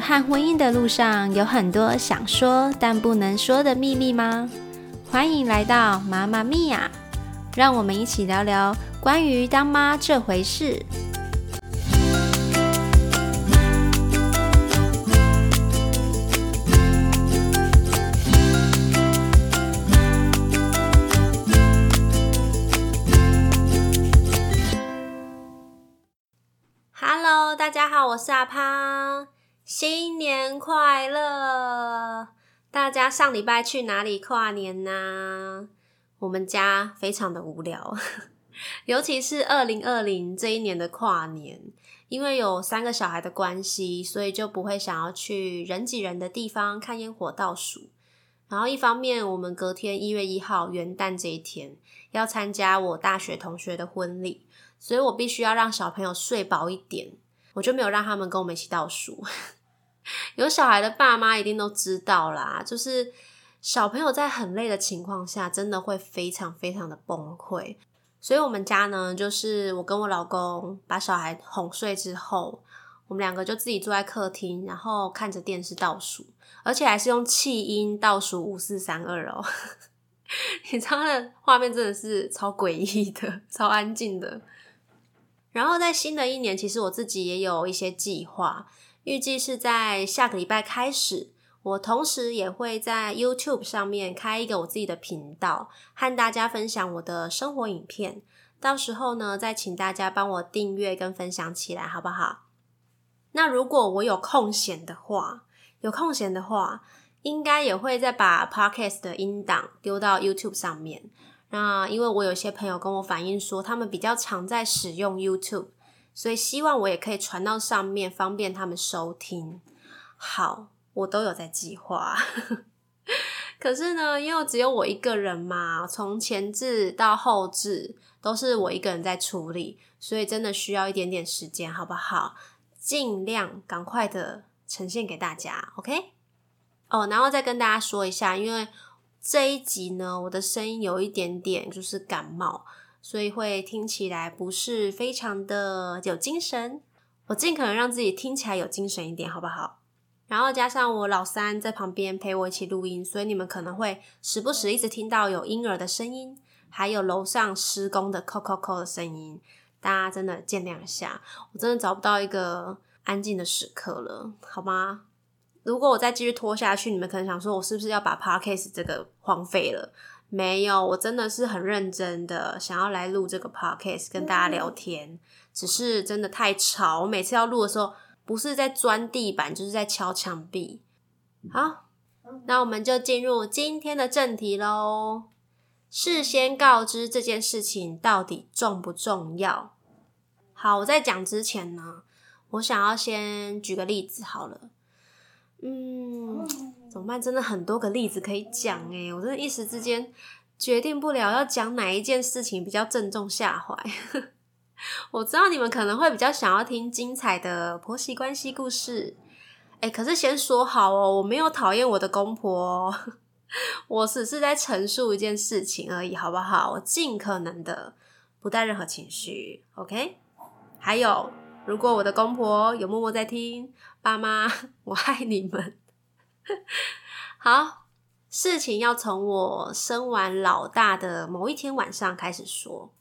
和婚姻的路上，有很多想说但不能说的秘密吗？欢迎来到妈妈咪呀，让我们一起聊聊关于当妈这回事。大家好，我是阿胖，新年快乐！大家上礼拜去哪里跨年呢？我们家非常的无聊，尤其是二零二零这一年的跨年，因为有三个小孩的关系，所以就不会想要去人挤人的地方看烟火倒数。然后一方面，我们隔天一月一号元旦这一天要参加我大学同学的婚礼。所以我必须要让小朋友睡饱一点，我就没有让他们跟我们一起倒数。有小孩的爸妈一定都知道啦，就是小朋友在很累的情况下，真的会非常非常的崩溃。所以我们家呢，就是我跟我老公把小孩哄睡之后，我们两个就自己坐在客厅，然后看着电视倒数，而且还是用气音倒数五四三二哦。你知道那画面真的是超诡异的，超安静的。然后在新的一年，其实我自己也有一些计划，预计是在下个礼拜开始，我同时也会在 YouTube 上面开一个我自己的频道，和大家分享我的生活影片。到时候呢，再请大家帮我订阅跟分享起来，好不好？那如果我有空闲的话，有空闲的话，应该也会再把 Podcast 的音档丢到 YouTube 上面。那因为我有些朋友跟我反映说，他们比较常在使用 YouTube，所以希望我也可以传到上面，方便他们收听。好，我都有在计划。可是呢，因为只有我一个人嘛，从前置到后置都是我一个人在处理，所以真的需要一点点时间，好不好？尽量赶快的呈现给大家，OK？哦，然后再跟大家说一下，因为。这一集呢，我的声音有一点点就是感冒，所以会听起来不是非常的有精神。我尽可能让自己听起来有精神一点，好不好？然后加上我老三在旁边陪我一起录音，所以你们可能会时不时一直听到有婴儿的声音，还有楼上施工的扣扣扣的声音，大家真的见谅一下。我真的找不到一个安静的时刻了，好吗？如果我再继续拖下去，你们可能想说，我是不是要把 podcast 这个荒废了？没有，我真的是很认真的想要来录这个 podcast 跟大家聊天，只是真的太吵。我每次要录的时候，不是在钻地板，就是在敲墙壁。好，那我们就进入今天的正题喽。事先告知这件事情到底重不重要？好，我在讲之前呢，我想要先举个例子好了。嗯，怎么办？真的很多个例子可以讲诶，我真的一时之间决定不了要讲哪一件事情比较正中下怀。我知道你们可能会比较想要听精彩的婆媳关系故事，哎，可是先说好哦，我没有讨厌我的公婆，我只是在陈述一件事情而已，好不好？我尽可能的不带任何情绪，OK？还有。如果我的公婆有默默在听，爸妈，我爱你们。好，事情要从我生完老大的某一天晚上开始说。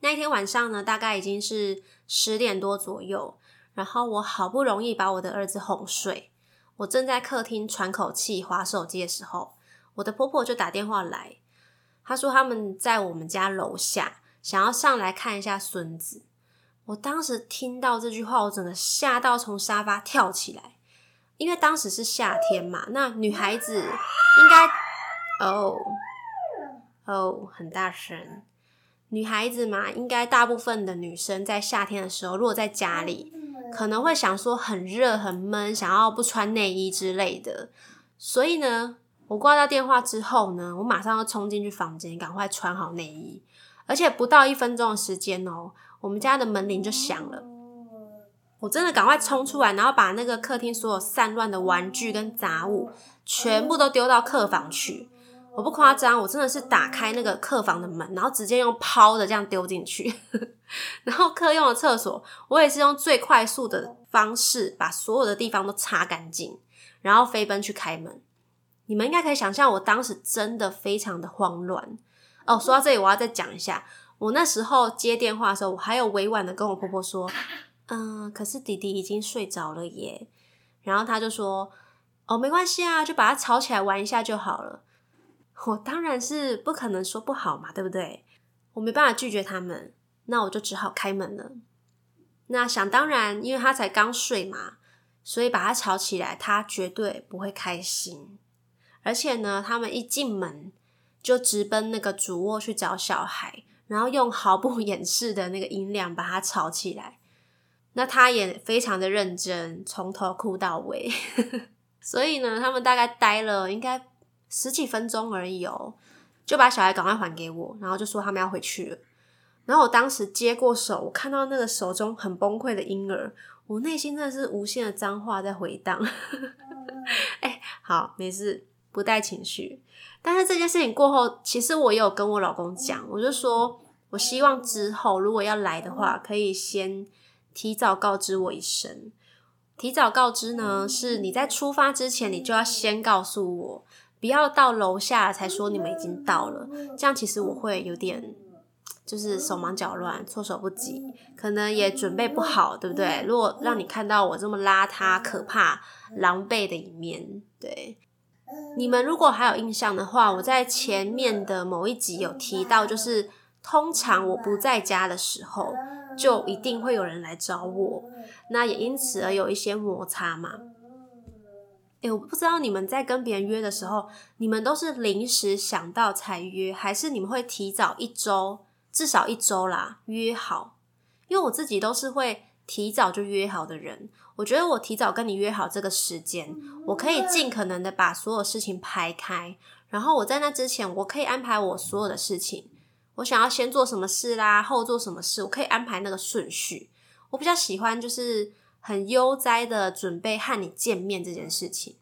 那一天晚上呢，大概已经是十点多左右，然后我好不容易把我的儿子哄睡，我正在客厅喘口气、划手机的时候，我的婆婆就打电话来，她说他们在我们家楼下，想要上来看一下孙子。我当时听到这句话，我整个吓到从沙发跳起来，因为当时是夏天嘛，那女孩子应该哦哦很大声，女孩子嘛，应该大部分的女生在夏天的时候，如果在家里，可能会想说很热很闷，想要不穿内衣之类的。所以呢，我挂掉电话之后呢，我马上要冲进去房间，赶快穿好内衣，而且不到一分钟的时间哦。我们家的门铃就响了，我真的赶快冲出来，然后把那个客厅所有散乱的玩具跟杂物全部都丢到客房去。我不夸张，我真的是打开那个客房的门，然后直接用抛的这样丢进去。然后客用的厕所，我也是用最快速的方式把所有的地方都擦干净，然后飞奔去开门。你们应该可以想象，我当时真的非常的慌乱。哦，说到这里，我要再讲一下，我那时候接电话的时候，我还有委婉的跟我婆婆说，嗯，可是弟弟已经睡着了耶。然后他就说，哦，没关系啊，就把他吵起来玩一下就好了。我当然是不可能说不好嘛，对不对？我没办法拒绝他们，那我就只好开门了。那想当然，因为他才刚睡嘛，所以把他吵起来，他绝对不会开心。而且呢，他们一进门就直奔那个主卧去找小孩，然后用毫不掩饰的那个音量把他吵起来。那他也非常的认真，从头哭到尾。所以呢，他们大概待了应该十几分钟而已哦，就把小孩赶快还给我，然后就说他们要回去了。然后我当时接过手，我看到那个手中很崩溃的婴儿，我内心真的是无限的脏话在回荡。哎，好，没事。不带情绪，但是这件事情过后，其实我也有跟我老公讲，我就说，我希望之后如果要来的话，可以先提早告知我一声。提早告知呢，是你在出发之前，你就要先告诉我，不要到楼下才说你们已经到了，这样其实我会有点就是手忙脚乱、措手不及，可能也准备不好，对不对？如果让你看到我这么邋遢、可怕、狼狈的一面，对。你们如果还有印象的话，我在前面的某一集有提到，就是通常我不在家的时候，就一定会有人来找我，那也因此而有一些摩擦嘛。哎，我不知道你们在跟别人约的时候，你们都是临时想到才约，还是你们会提早一周，至少一周啦约好？因为我自己都是会提早就约好的人。我觉得我提早跟你约好这个时间，我可以尽可能的把所有事情排开，然后我在那之前，我可以安排我所有的事情。我想要先做什么事啦，后做什么事，我可以安排那个顺序。我比较喜欢就是很悠哉的准备和你见面这件事情，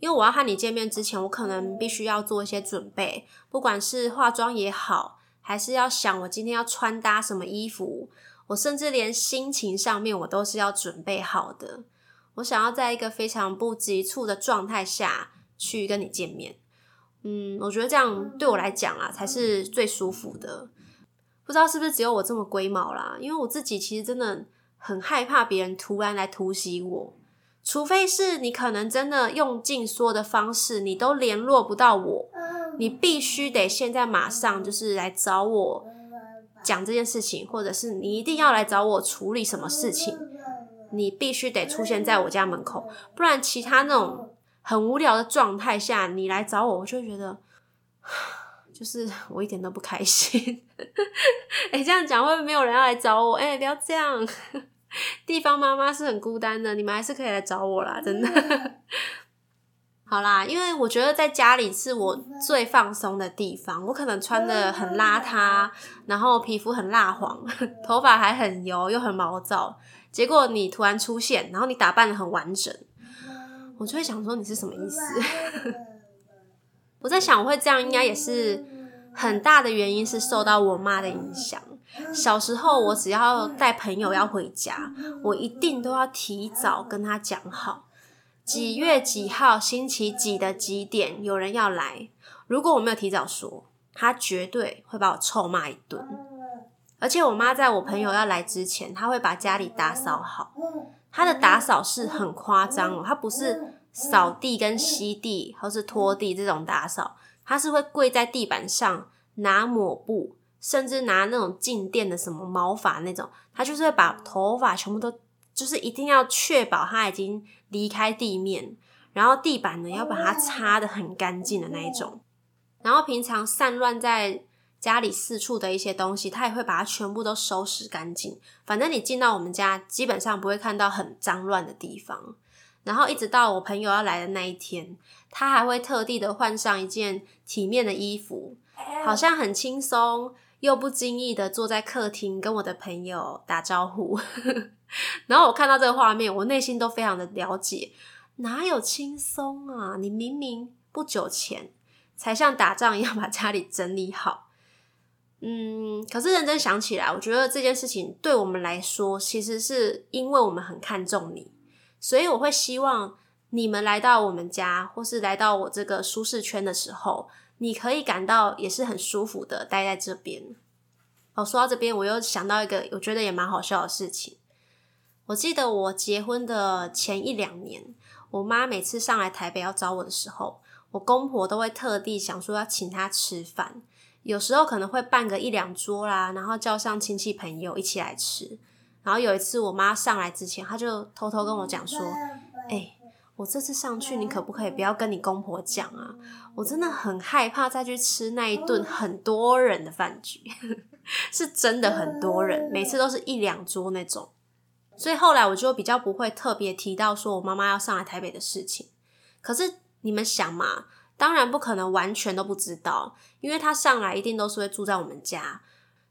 因为我要和你见面之前，我可能必须要做一些准备，不管是化妆也好，还是要想我今天要穿搭什么衣服。我甚至连心情上面，我都是要准备好的。我想要在一个非常不急促的状态下去跟你见面。嗯，我觉得这样对我来讲啊，才是最舒服的。不知道是不是只有我这么龟毛啦？因为我自己其实真的很害怕别人突然来突袭我，除非是你可能真的用尽所有的方式，你都联络不到我，你必须得现在马上就是来找我。讲这件事情，或者是你一定要来找我处理什么事情，你必须得出现在我家门口，不然其他那种很无聊的状态下，你来找我，我就觉得就是我一点都不开心。哎，这样讲会不会没有人要来找我？哎，不要这样，地方妈妈是很孤单的，你们还是可以来找我啦，真的。好啦，因为我觉得在家里是我最放松的地方。我可能穿的很邋遢，然后皮肤很蜡黄，头发还很油又很毛躁。结果你突然出现，然后你打扮的很完整，我就会想说你是什么意思？我在想，我会这样，应该也是很大的原因是受到我妈的影响。小时候，我只要带朋友要回家，我一定都要提早跟他讲好。几月几号星期几的几点有人要来？如果我没有提早说，他绝对会把我臭骂一顿。而且我妈在我朋友要来之前，她会把家里打扫好。它的打扫是很夸张哦，它不是扫地跟吸地或是拖地这种打扫，它是会跪在地板上拿抹布，甚至拿那种静电的什么毛发那种，它就是会把头发全部都。就是一定要确保它已经离开地面，然后地板呢要把它擦的很干净的那一种。然后平常散乱在家里四处的一些东西，他也会把它全部都收拾干净。反正你进到我们家，基本上不会看到很脏乱的地方。然后一直到我朋友要来的那一天，他还会特地的换上一件体面的衣服，好像很轻松又不经意的坐在客厅跟我的朋友打招呼。然后我看到这个画面，我内心都非常的了解，哪有轻松啊？你明明不久前才像打仗一样把家里整理好，嗯，可是认真想起来，我觉得这件事情对我们来说，其实是因为我们很看重你，所以我会希望你们来到我们家，或是来到我这个舒适圈的时候，你可以感到也是很舒服的待在这边。哦，说到这边，我又想到一个我觉得也蛮好笑的事情。我记得我结婚的前一两年，我妈每次上来台北要找我的时候，我公婆都会特地想说要请她吃饭。有时候可能会办个一两桌啦，然后叫上亲戚朋友一起来吃。然后有一次我妈上来之前，她就偷偷跟我讲说：“哎，我这次上去，你可不可以不要跟你公婆讲啊？我真的很害怕再去吃那一顿很多人的饭局，是真的很多人，每次都是一两桌那种。所以后来我就比较不会特别提到说我妈妈要上来台北的事情。可是你们想嘛？”当然不可能完全都不知道，因为他上来一定都是会住在我们家，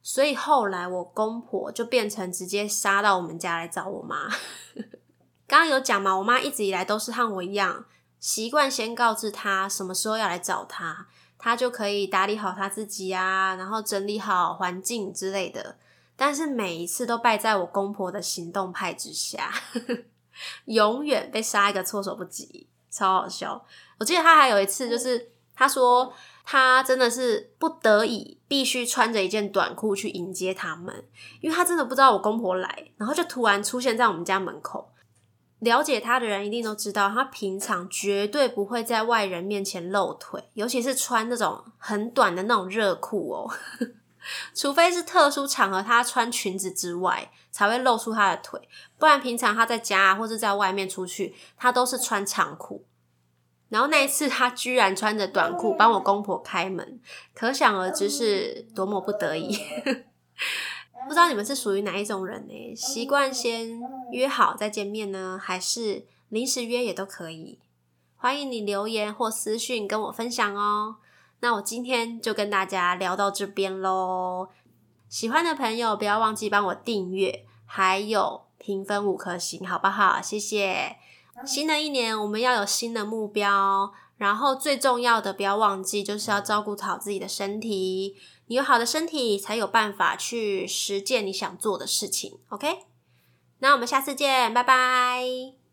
所以后来我公婆就变成直接杀到我们家来找我妈。刚刚有讲嘛，我妈一直以来都是和我一样，习惯先告知他什么时候要来找他，他就可以打理好他自己啊，然后整理好环境之类的。但是每一次都败在我公婆的行动派之下，永远被杀一个措手不及，超好笑。我记得他还有一次，就是他说他真的是不得已必须穿着一件短裤去迎接他们，因为他真的不知道我公婆来，然后就突然出现在我们家门口。了解他的人一定都知道，他平常绝对不会在外人面前露腿，尤其是穿那种很短的那种热裤哦，除非是特殊场合他穿裙子之外，才会露出他的腿，不然平常他在家啊或者在外面出去，他都是穿长裤。然后那一次，他居然穿着短裤帮我公婆开门，可想而知是多么不得已。不知道你们是属于哪一种人呢？习惯先约好再见面呢，还是临时约也都可以？欢迎你留言或私讯跟我分享哦。那我今天就跟大家聊到这边喽。喜欢的朋友不要忘记帮我订阅，还有评分五颗星，好不好？谢谢。新的一年，我们要有新的目标，然后最重要的，不要忘记，就是要照顾好自己的身体。你有好的身体，才有办法去实践你想做的事情。OK，那我们下次见，拜拜。